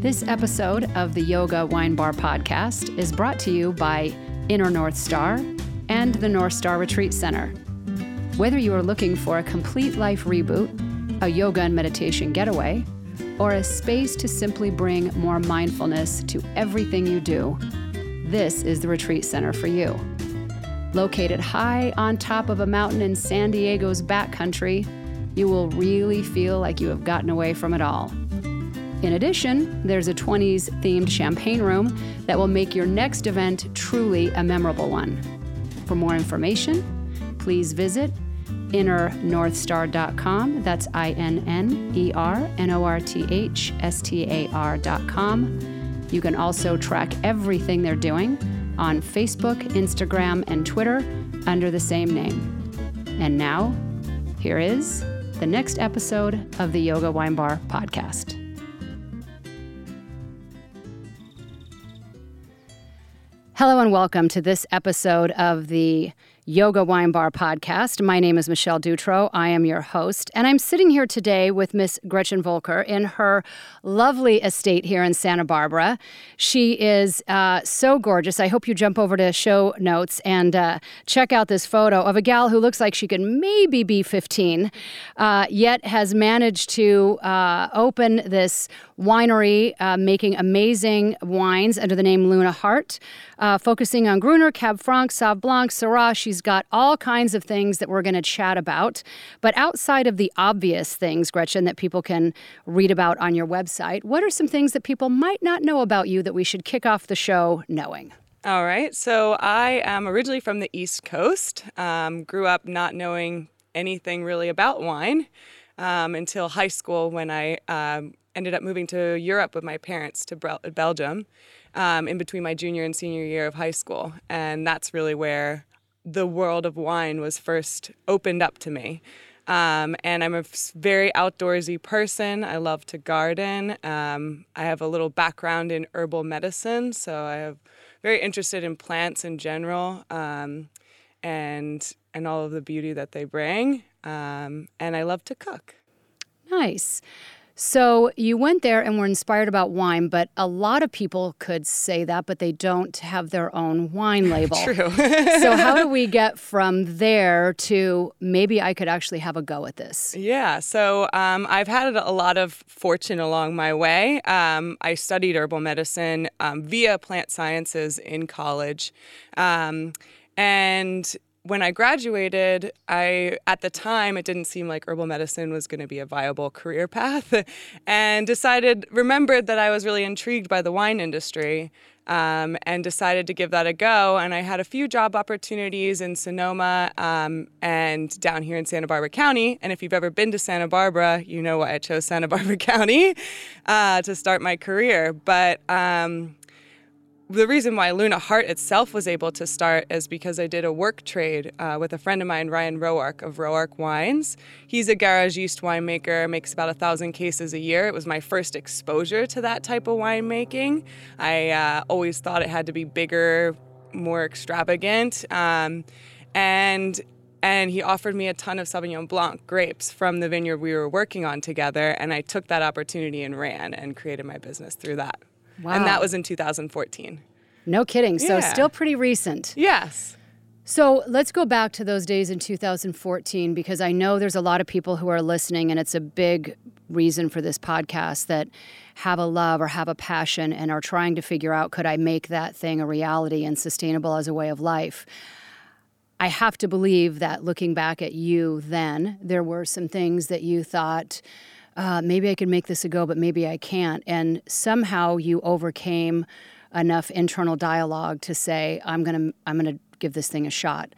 This episode of the Yoga Wine Bar podcast is brought to you by Inner North Star and the North Star Retreat Center. Whether you are looking for a complete life reboot, a yoga and meditation getaway, or a space to simply bring more mindfulness to everything you do, this is the Retreat Center for you. Located high on top of a mountain in San Diego's backcountry, you will really feel like you have gotten away from it all. In addition, there's a 20s themed champagne room that will make your next event truly a memorable one. For more information, please visit innernorthstar.com. That's I N N E R N O R T H S T A R.com. You can also track everything they're doing on Facebook, Instagram, and Twitter under the same name. And now, here is the next episode of the Yoga Wine Bar podcast. Hello and welcome to this episode of the Yoga Wine Bar podcast. My name is Michelle Dutro. I am your host, and I'm sitting here today with Miss Gretchen Voelcker in her lovely estate here in Santa Barbara. She is uh, so gorgeous. I hope you jump over to show notes and uh, check out this photo of a gal who looks like she could maybe be 15, uh, yet has managed to uh, open this winery uh, making amazing wines under the name Luna Hart, uh, focusing on Gruner, Cab Franc, Sauv Blanc, Syrah. She's got all kinds of things that we're going to chat about. But outside of the obvious things, Gretchen, that people can read about on your website, what are some things that people might not know about you that we should kick off the show knowing? All right. So I am originally from the East Coast. Um, grew up not knowing anything really about wine um, until high school when I um, ended up moving to Europe with my parents to Belgium um, in between my junior and senior year of high school. And that's really where the world of wine was first opened up to me. Um, and I'm a very outdoorsy person. I love to garden. Um, I have a little background in herbal medicine, so I am very interested in plants in general um, and and all of the beauty that they bring. Um, and I love to cook. Nice. So you went there and were inspired about wine, but a lot of people could say that, but they don't have their own wine label. True. so how do we get from there to maybe I could actually have a go at this? Yeah. So um, I've had a lot of fortune along my way. Um, I studied herbal medicine um, via plant sciences in college. Um, and when I graduated, I at the time it didn't seem like herbal medicine was going to be a viable career path, and decided remembered that I was really intrigued by the wine industry, um, and decided to give that a go. And I had a few job opportunities in Sonoma um, and down here in Santa Barbara County. And if you've ever been to Santa Barbara, you know why I chose Santa Barbara County uh, to start my career. But um, the reason why Luna Hart itself was able to start is because I did a work trade uh, with a friend of mine, Ryan Roark of Roark Wines. He's a garagiste winemaker, makes about a thousand cases a year. It was my first exposure to that type of winemaking. I uh, always thought it had to be bigger, more extravagant, um, and and he offered me a ton of Sauvignon Blanc grapes from the vineyard we were working on together, and I took that opportunity and ran and created my business through that. Wow. And that was in 2014. No kidding. So yeah. still pretty recent. Yes. So let's go back to those days in 2014 because I know there's a lot of people who are listening, and it's a big reason for this podcast that have a love or have a passion and are trying to figure out could I make that thing a reality and sustainable as a way of life. I have to believe that looking back at you then, there were some things that you thought, uh, maybe I could make this a go, but maybe I can't. And somehow you overcame enough internal dialogue to say, I'm gonna, I'm gonna give this thing a shot.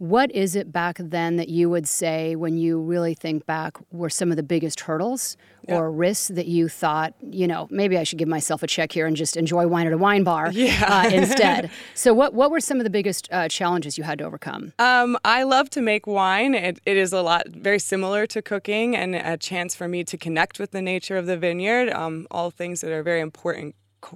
What is it back then that you would say, when you really think back, were some of the biggest hurdles yeah. or risks that you thought, you know, maybe I should give myself a check here and just enjoy wine at a wine bar yeah. uh, instead? so, what, what were some of the biggest uh, challenges you had to overcome? Um, I love to make wine. It, it is a lot very similar to cooking and a chance for me to connect with the nature of the vineyard, um, all things that are very important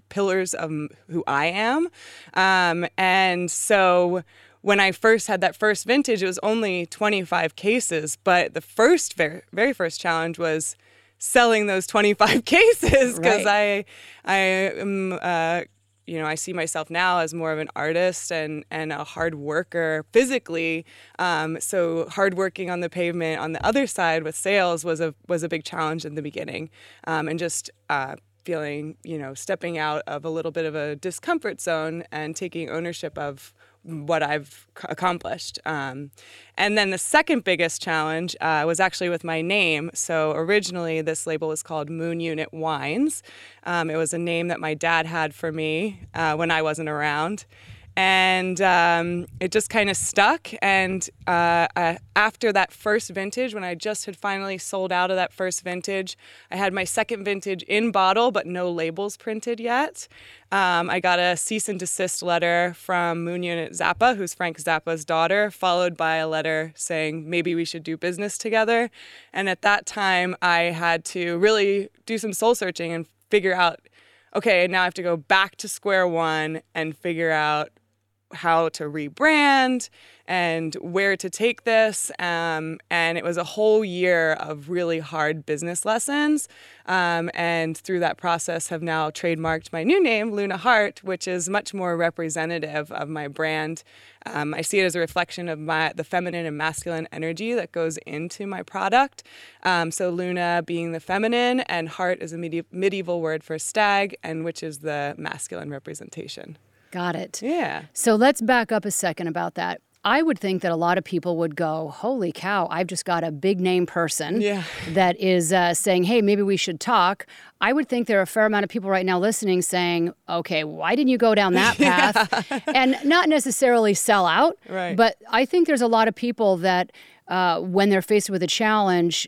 pillars of who I am. Um, and so, when I first had that first vintage, it was only 25 cases. But the first, very, very first challenge was selling those 25 cases because Right. I I am uh, you know I see myself now as more of an artist and and a hard worker physically. Um, so hard working on the pavement on the other side with sales was a was a big challenge in the beginning, um, and just. Uh, feeling you know stepping out of a little bit of a discomfort zone and taking ownership of what I've accomplished. Um, and then the second biggest challenge uh, was actually with my name. So originally, this label was called Moon Unit Wines. Um, it was a name that my dad had for me uh, when I wasn't around. And um, it just kind of stuck. And uh, uh, after that first vintage, when I just had finally sold out of that first vintage, I had my second vintage in bottle, but no labels printed yet. Um, I got a cease and desist letter from Moon Unit Zappa, who's Frank Zappa's daughter, followed by a letter saying maybe we should do business together. And at that time, I had to really do some soul searching and figure out okay, now I have to go back to square one and figure out how to rebrand and where to take this. Um, and it was a whole year of really hard business lessons. Um, and through that process, have now trademarked my new name, Luna Hart, which is much more representative of my brand. Um, I see it as a reflection of my the feminine and masculine energy that goes into my product. Um, so Luna being the feminine, and hart is a medi- medieval word for stag, and which is the masculine representation. Got it. Yeah. So let's back up a second about that. I would think that a lot of people would go, Holy cow, I've just got a big name person Yeah. that is uh, saying, Hey, maybe we should talk. I would think there are a fair amount of people right now listening saying, Okay, why didn't you go down that path? and not necessarily sell out, Right. but I think there's a lot of people that uh, when they're faced with a challenge,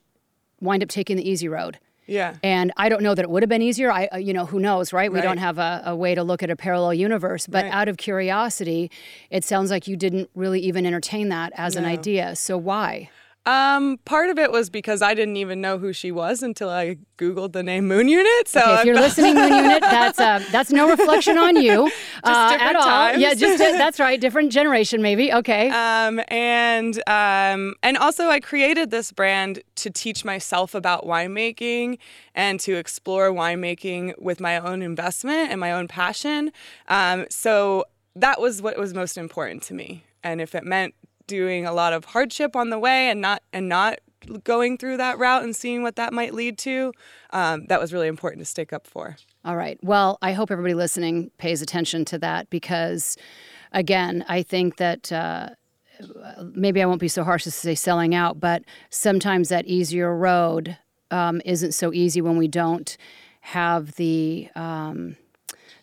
wind up taking the easy road. Yeah. And I don't know that it would have been easier. I, uh, you know, who knows, right? We Right. don't have a, a way to look at a parallel universe. But Right. out of curiosity, it sounds like you didn't really even entertain that as an idea. So why? Um, part of it was because I didn't even know who she was until I Googled the name Moon Unit. So Okay, if you're listening, Moon Unit, that's uh, that's no reflection on you uh, at all. times. Yeah, just that's right, different generation, maybe. Okay, Um, and um, and also I created this brand to teach myself about winemaking and to explore winemaking with my own investment and my own passion. Um, so that was what was most important to me. And if it meant doing a lot of hardship on the way and not and not going through that route and seeing what that might lead to, um, that was really important to stick up for. All right. Well, I hope everybody listening pays attention to that because, again, I think that uh, maybe I won't be so harsh as to say selling out, but sometimes that easier road um, isn't so easy when we don't have the um,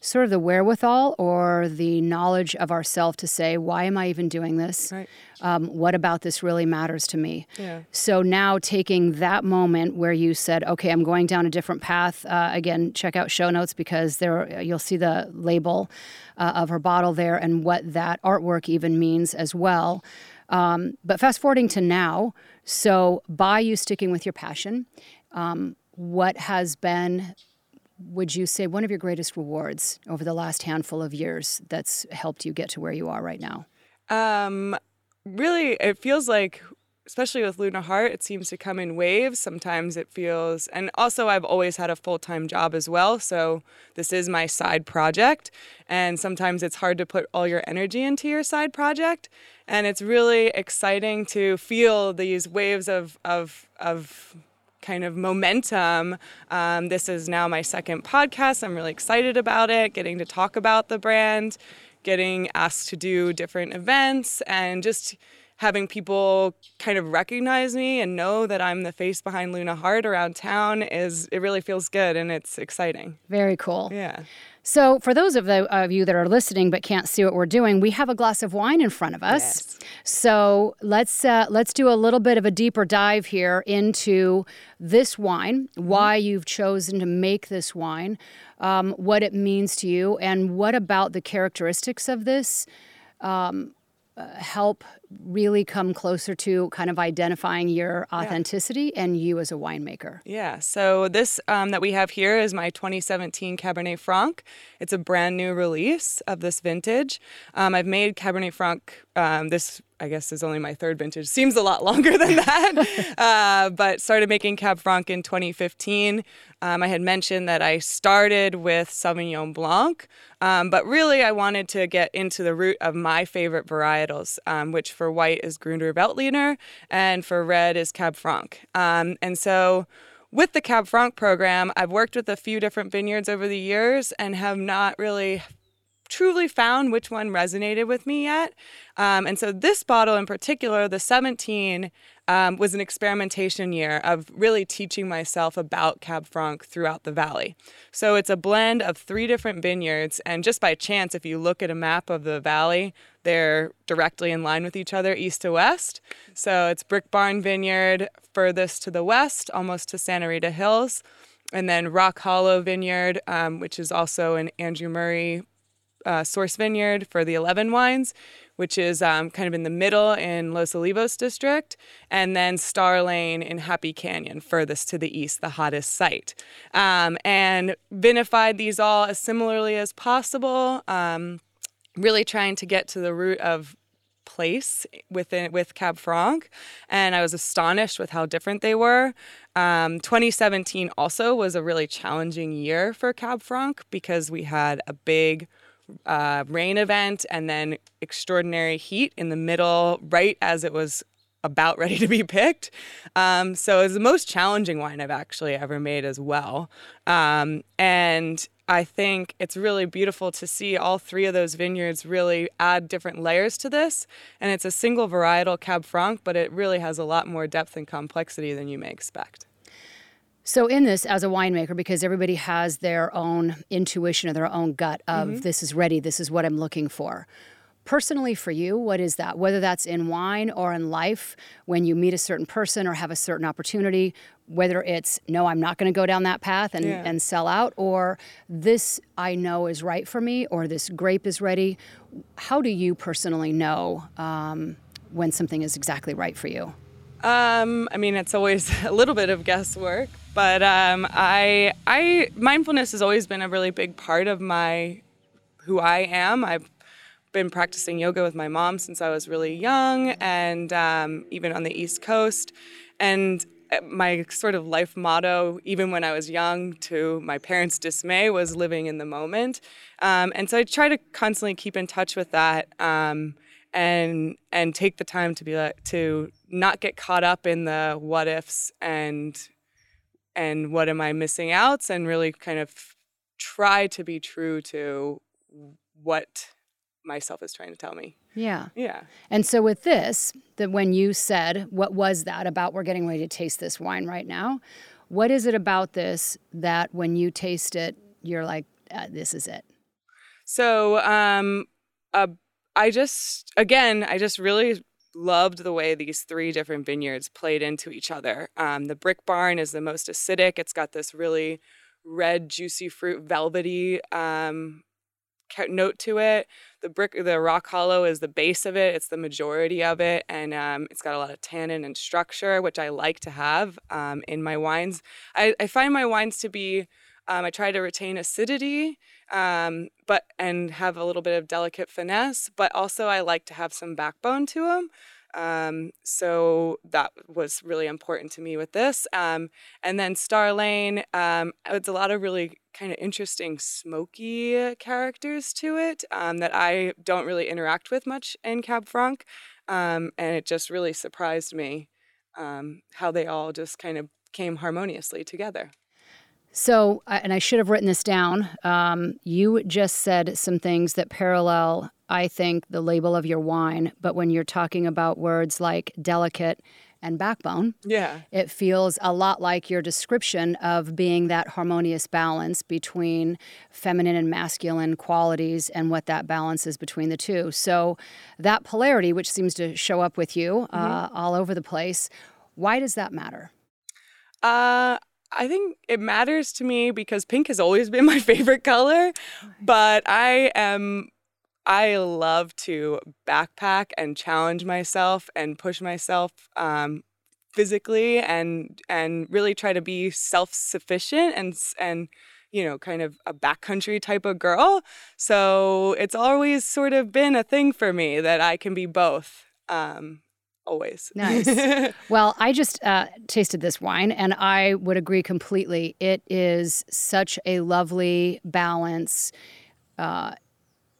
sort of the wherewithal or the knowledge of ourself to say, why am I even doing this? Right. Um, what about this really matters to me? Yeah. So now taking that moment where you said, "Okay, I'm going down a different path." Uh, again, check out show notes because there you'll see the label uh, of her bottle there and what that artwork even means as well. Um, but fast forwarding to now, so by you sticking with your passion, um, what has been would you say one of your greatest rewards over the last handful of years that's helped you get to where you are right now? Um, really, it feels like, especially with Luna Hart, it seems to come in waves. Sometimes it feels, and also I've always had a full time job as well. So this is my side project. And sometimes it's hard to put all your energy into your side project. And it's really exciting to feel these waves of, of, of, kind of momentum. Um, this is now my second podcast. I'm really excited about it, getting to talk about the brand, getting asked to do different events, and just having people kind of recognize me and know that I'm the face behind Luna Hart around town is it really feels good and it's exciting. Very cool. Yeah. So, for those of, the, of you that are listening but can't see what we're doing, we have a glass of wine in front of us. Yes. So let's uh, let's do a little bit of a deeper dive here into this wine, why you've chosen to make this wine, um, what it means to you, and what about the characteristics of this um, uh, help really come closer to kind of identifying your authenticity yeah. and you as a winemaker. Yeah. So this um, that we have here is my 2017 Cabernet Franc. It's a brand new release of this vintage. Um, I've made Cabernet Franc um, this I guess is only my third vintage. Seems a lot longer than that. uh, but started making Cab Franc in 2015. Um, I had mentioned that I started with Sauvignon Blanc, um, but really I wanted to get into the root of my favorite varietals, um, which for white is Gruner Veltliner and for red is Cab Franc. Um, and so with the Cab Franc program, I've worked with a few different vineyards over the years and have not really truly found which one resonated with me yet. Um, and so this bottle in particular, the 17, um, was an experimentation year of really teaching myself about Cab Franc throughout the valley. So it's a blend of three different vineyards, and just by chance, if you look at a map of the valley, they're directly in line with each other, east to west. So it's Brick Barn Vineyard furthest to the west, almost to Santa Rita Hills and then Rock Hollow Vineyard, um, which is also an Andrew Murray uh, Source Vineyard for the 11 wines, which is um, kind of in the middle in Los Olivos district, and then Star Lane in Happy Canyon, furthest to the east, the hottest site. Um, and vinified these all as similarly as possible, um, really trying to get to the root of place within with Cab Franc, and I was astonished with how different they were. Um, 2017 also was a really challenging year for Cab Franc because we had a big uh, rain event and then extraordinary heat in the middle, right as it was about ready to be picked. Um, so it's the most challenging wine I've actually ever made as well. Um, and I think it's really beautiful to see all three of those vineyards really add different layers to this. And it's a single varietal Cab Franc, but it really has a lot more depth and complexity than you may expect. So, in this, as a winemaker, because everybody has their own intuition or their own gut of mm-hmm. this is ready, this is what I'm looking for. Personally, for you, what is that? Whether that's in wine or in life, when you meet a certain person or have a certain opportunity, whether it's no, I'm not going to go down that path and, yeah. and sell out, or this I know is right for me, or this grape is ready. How do you personally know um, when something is exactly right for you? Um, I mean, it's always a little bit of guesswork, but um, I, I mindfulness has always been a really big part of my who I am. I've been practicing yoga with my mom since I was really young, and um, even on the East Coast. And uh, my sort of life motto, even when I was young, to my parents' dismay, was living in the moment. Um, and so I try to constantly keep in touch with that. Um, and and take the time to be like to not get caught up in the what ifs and and what am I missing outs and really kind of try to be true to what myself is trying to tell me. Yeah. Yeah. And so with this, that when you said what was that about we're getting ready to taste this wine right now, what is it about this that when you taste it you're like uh, this is it? So um a I just, again, I just really loved the way these three different vineyards played into each other. Um, the Brick Barn is the most acidic. It's got this really red, juicy fruit, velvety um, note to it. The brick, the Rock Hollow is the base of it. It's the majority of it, and um, it's got a lot of tannin and structure, which I like to have um, in my wines. I, I, find my wines to be. Um, I try to retain acidity um, but and have a little bit of delicate finesse. But also, I like to have some backbone to them. Um, so that was really important to me with this. Um, and then Star Lane, um, it's a lot of really kind of interesting smoky characters to it um, that I don't really interact with much in Cab Franc. Um, and it just really surprised me um, how they all just kind of came harmoniously together. So, and I should have written this down. Um, you just said some things that parallel, I think, the label of your wine. But when you're talking about words like delicate and backbone, yeah, it feels a lot like your description of being that harmonious balance between feminine and masculine qualities and what that balance is between the two. So, that polarity, which seems to show up with you uh, mm-hmm. all over the place, why does that matter? Uh, I think it matters to me because pink has always been my favorite color, but I am I love to backpack and challenge myself and push myself um, physically and and really try to be self-sufficient and and you know kind of a backcountry type of girl. So it's always sort of been a thing for me that i can be both um, always nice well i just uh, tasted this wine and i would agree completely it is such a lovely balance uh,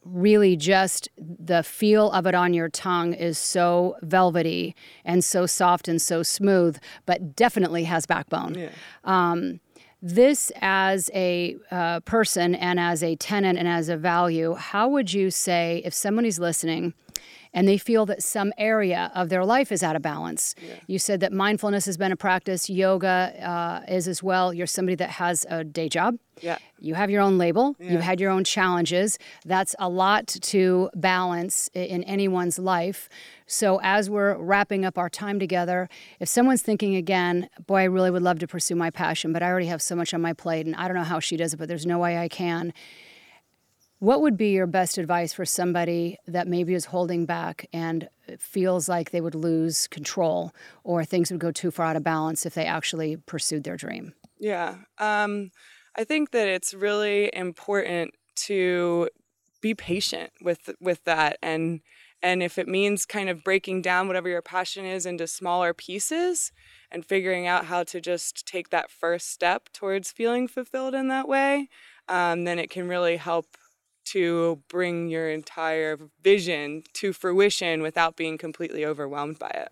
really just the feel of it on your tongue is so velvety and so soft and so smooth, but definitely has backbone. Yeah. Um, this, as a uh, person and as a tenant and as a value, how would you say if somebody's listening and they feel that some area of their life is out of balance. Yeah. You said that mindfulness has been a practice, yoga uh, is as well. You're somebody that has a day job. Yeah. You have your own label. Yeah. You've had your own challenges. That's a lot to balance in anyone's life. So, as we're wrapping up our time together, if someone's thinking again, boy, I really would love to pursue my passion, but I already have so much on my plate and I don't know how she does it, but there's no way I can what would be your best advice for somebody that maybe is holding back and feels like they would lose control or things would go too far out of balance if they actually pursued their dream? Yeah. Um, I think that it's really important to be patient with with that and and if it means kind of breaking down whatever your passion is into smaller pieces and figuring out how to just take that first step towards feeling fulfilled in that way, um, then it can really help to bring your entire vision to fruition without being completely overwhelmed by it.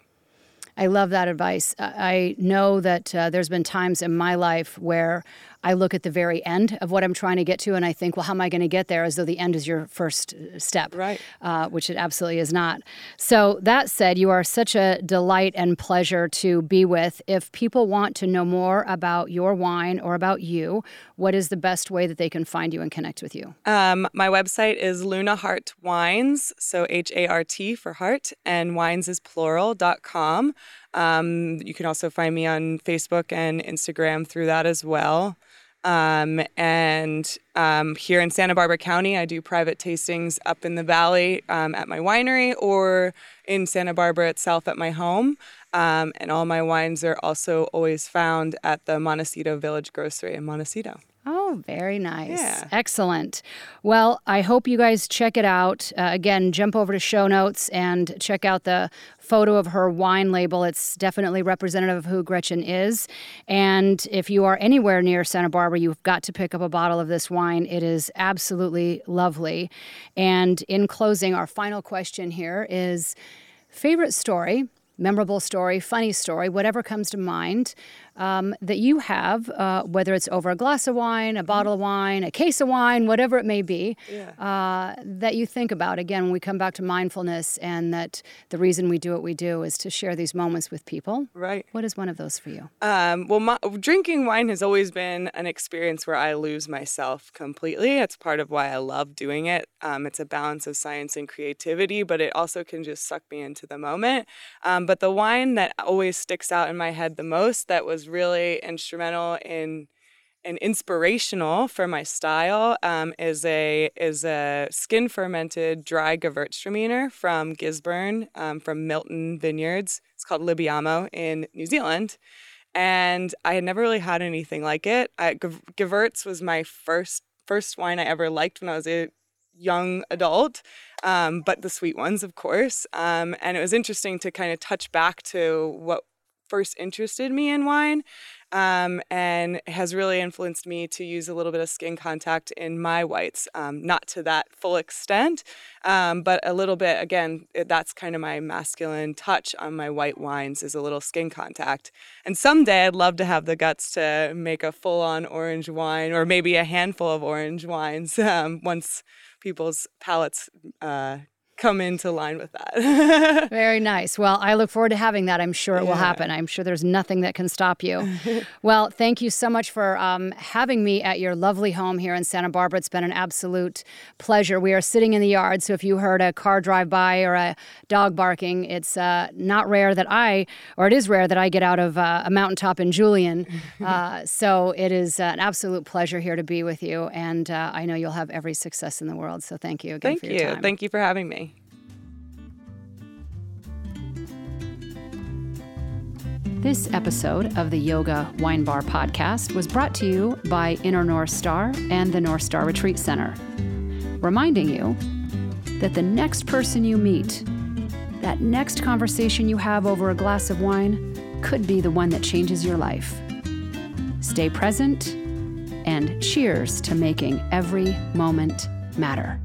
I love that advice. I know that uh, there's been times in my life where I look at the very end of what I'm trying to get to and I think, well, how am I going to get there? As though the end is your first uh, step, right? Uh, which it absolutely is not. So, that said, you are such a delight and pleasure to be with. If people want to know more about your wine or about you, what is the best way that they can find you and connect with you? Um, my website is Luna Hart Wines, so H A R T for heart, and wines is plural.com. Um, you can also find me on Facebook and Instagram through that as well. Um, and um, here in Santa Barbara County, I do private tastings up in the valley um, at my winery or in Santa Barbara itself at my home. Um, and all my wines are also always found at the Montecito Village Grocery in Montecito. Oh, very nice. Yeah. Excellent. Well, I hope you guys check it out. Uh, again, jump over to show notes and check out the photo of her wine label. It's definitely representative of who Gretchen is. And if you are anywhere near Santa Barbara, you've got to pick up a bottle of this wine. It is absolutely lovely. And in closing, our final question here is favorite story memorable story, funny story, whatever comes to mind um, that you have, uh, whether it's over a glass of wine, a bottle of wine, a case of wine, whatever it may be, yeah. uh, that you think about. Again, when we come back to mindfulness, and that the reason we do what we do is to share these moments with people. Right. What is one of those for you? Um, well, my, drinking wine has always been an experience where I lose myself completely. It's part of why I love doing it. Um, it's a balance of science and creativity, but it also can just suck me into the moment. Um, but the wine that always sticks out in my head the most that was really instrumental in and inspirational for my style um, is a is a skin fermented dry Gewürztraminer from Gisborne um, from Milton Vineyards. It's called Libiamo in New Zealand, and I had never really had anything like it. I, Gewürz was my first first wine I ever liked when I was a young adult, um, but the sweet ones, of course. Um, and it was interesting to kind of touch back to what first interested me in wine um, and has really influenced me to use a little bit of skin contact in my whites. Um, not to that full extent, um, but a little bit. Again, that's kind of my masculine touch on my white wines is a little skin contact. And someday I'd love to have the guts to make a full-on orange wine, or maybe a handful of orange wines um, once people's palates uh, come into line with that. Very nice. Well, I look forward to having that. I'm sure it yeah. will happen. I'm sure there's nothing that can stop you. well, thank you so much for um, having me at your lovely home here in Santa Barbara. It's been an absolute pleasure. We are sitting in the yard, so if you heard a car drive by or a dog barking, it's uh, not rare that I, or it is rare that I get out of uh, a mountaintop in Julian. Uh, so it is an absolute pleasure here to be with you, and uh, I know you'll have every success in the world. So thank you again thank for your you. time. Thank you for having me. This episode of the Yoga Wine Bar podcast was brought to you by Inner North Star and the North Star Retreat Center, reminding you that the next person you meet, that next conversation you have over a glass of wine, could be the one that changes your life. Stay present and cheers to making every moment matter.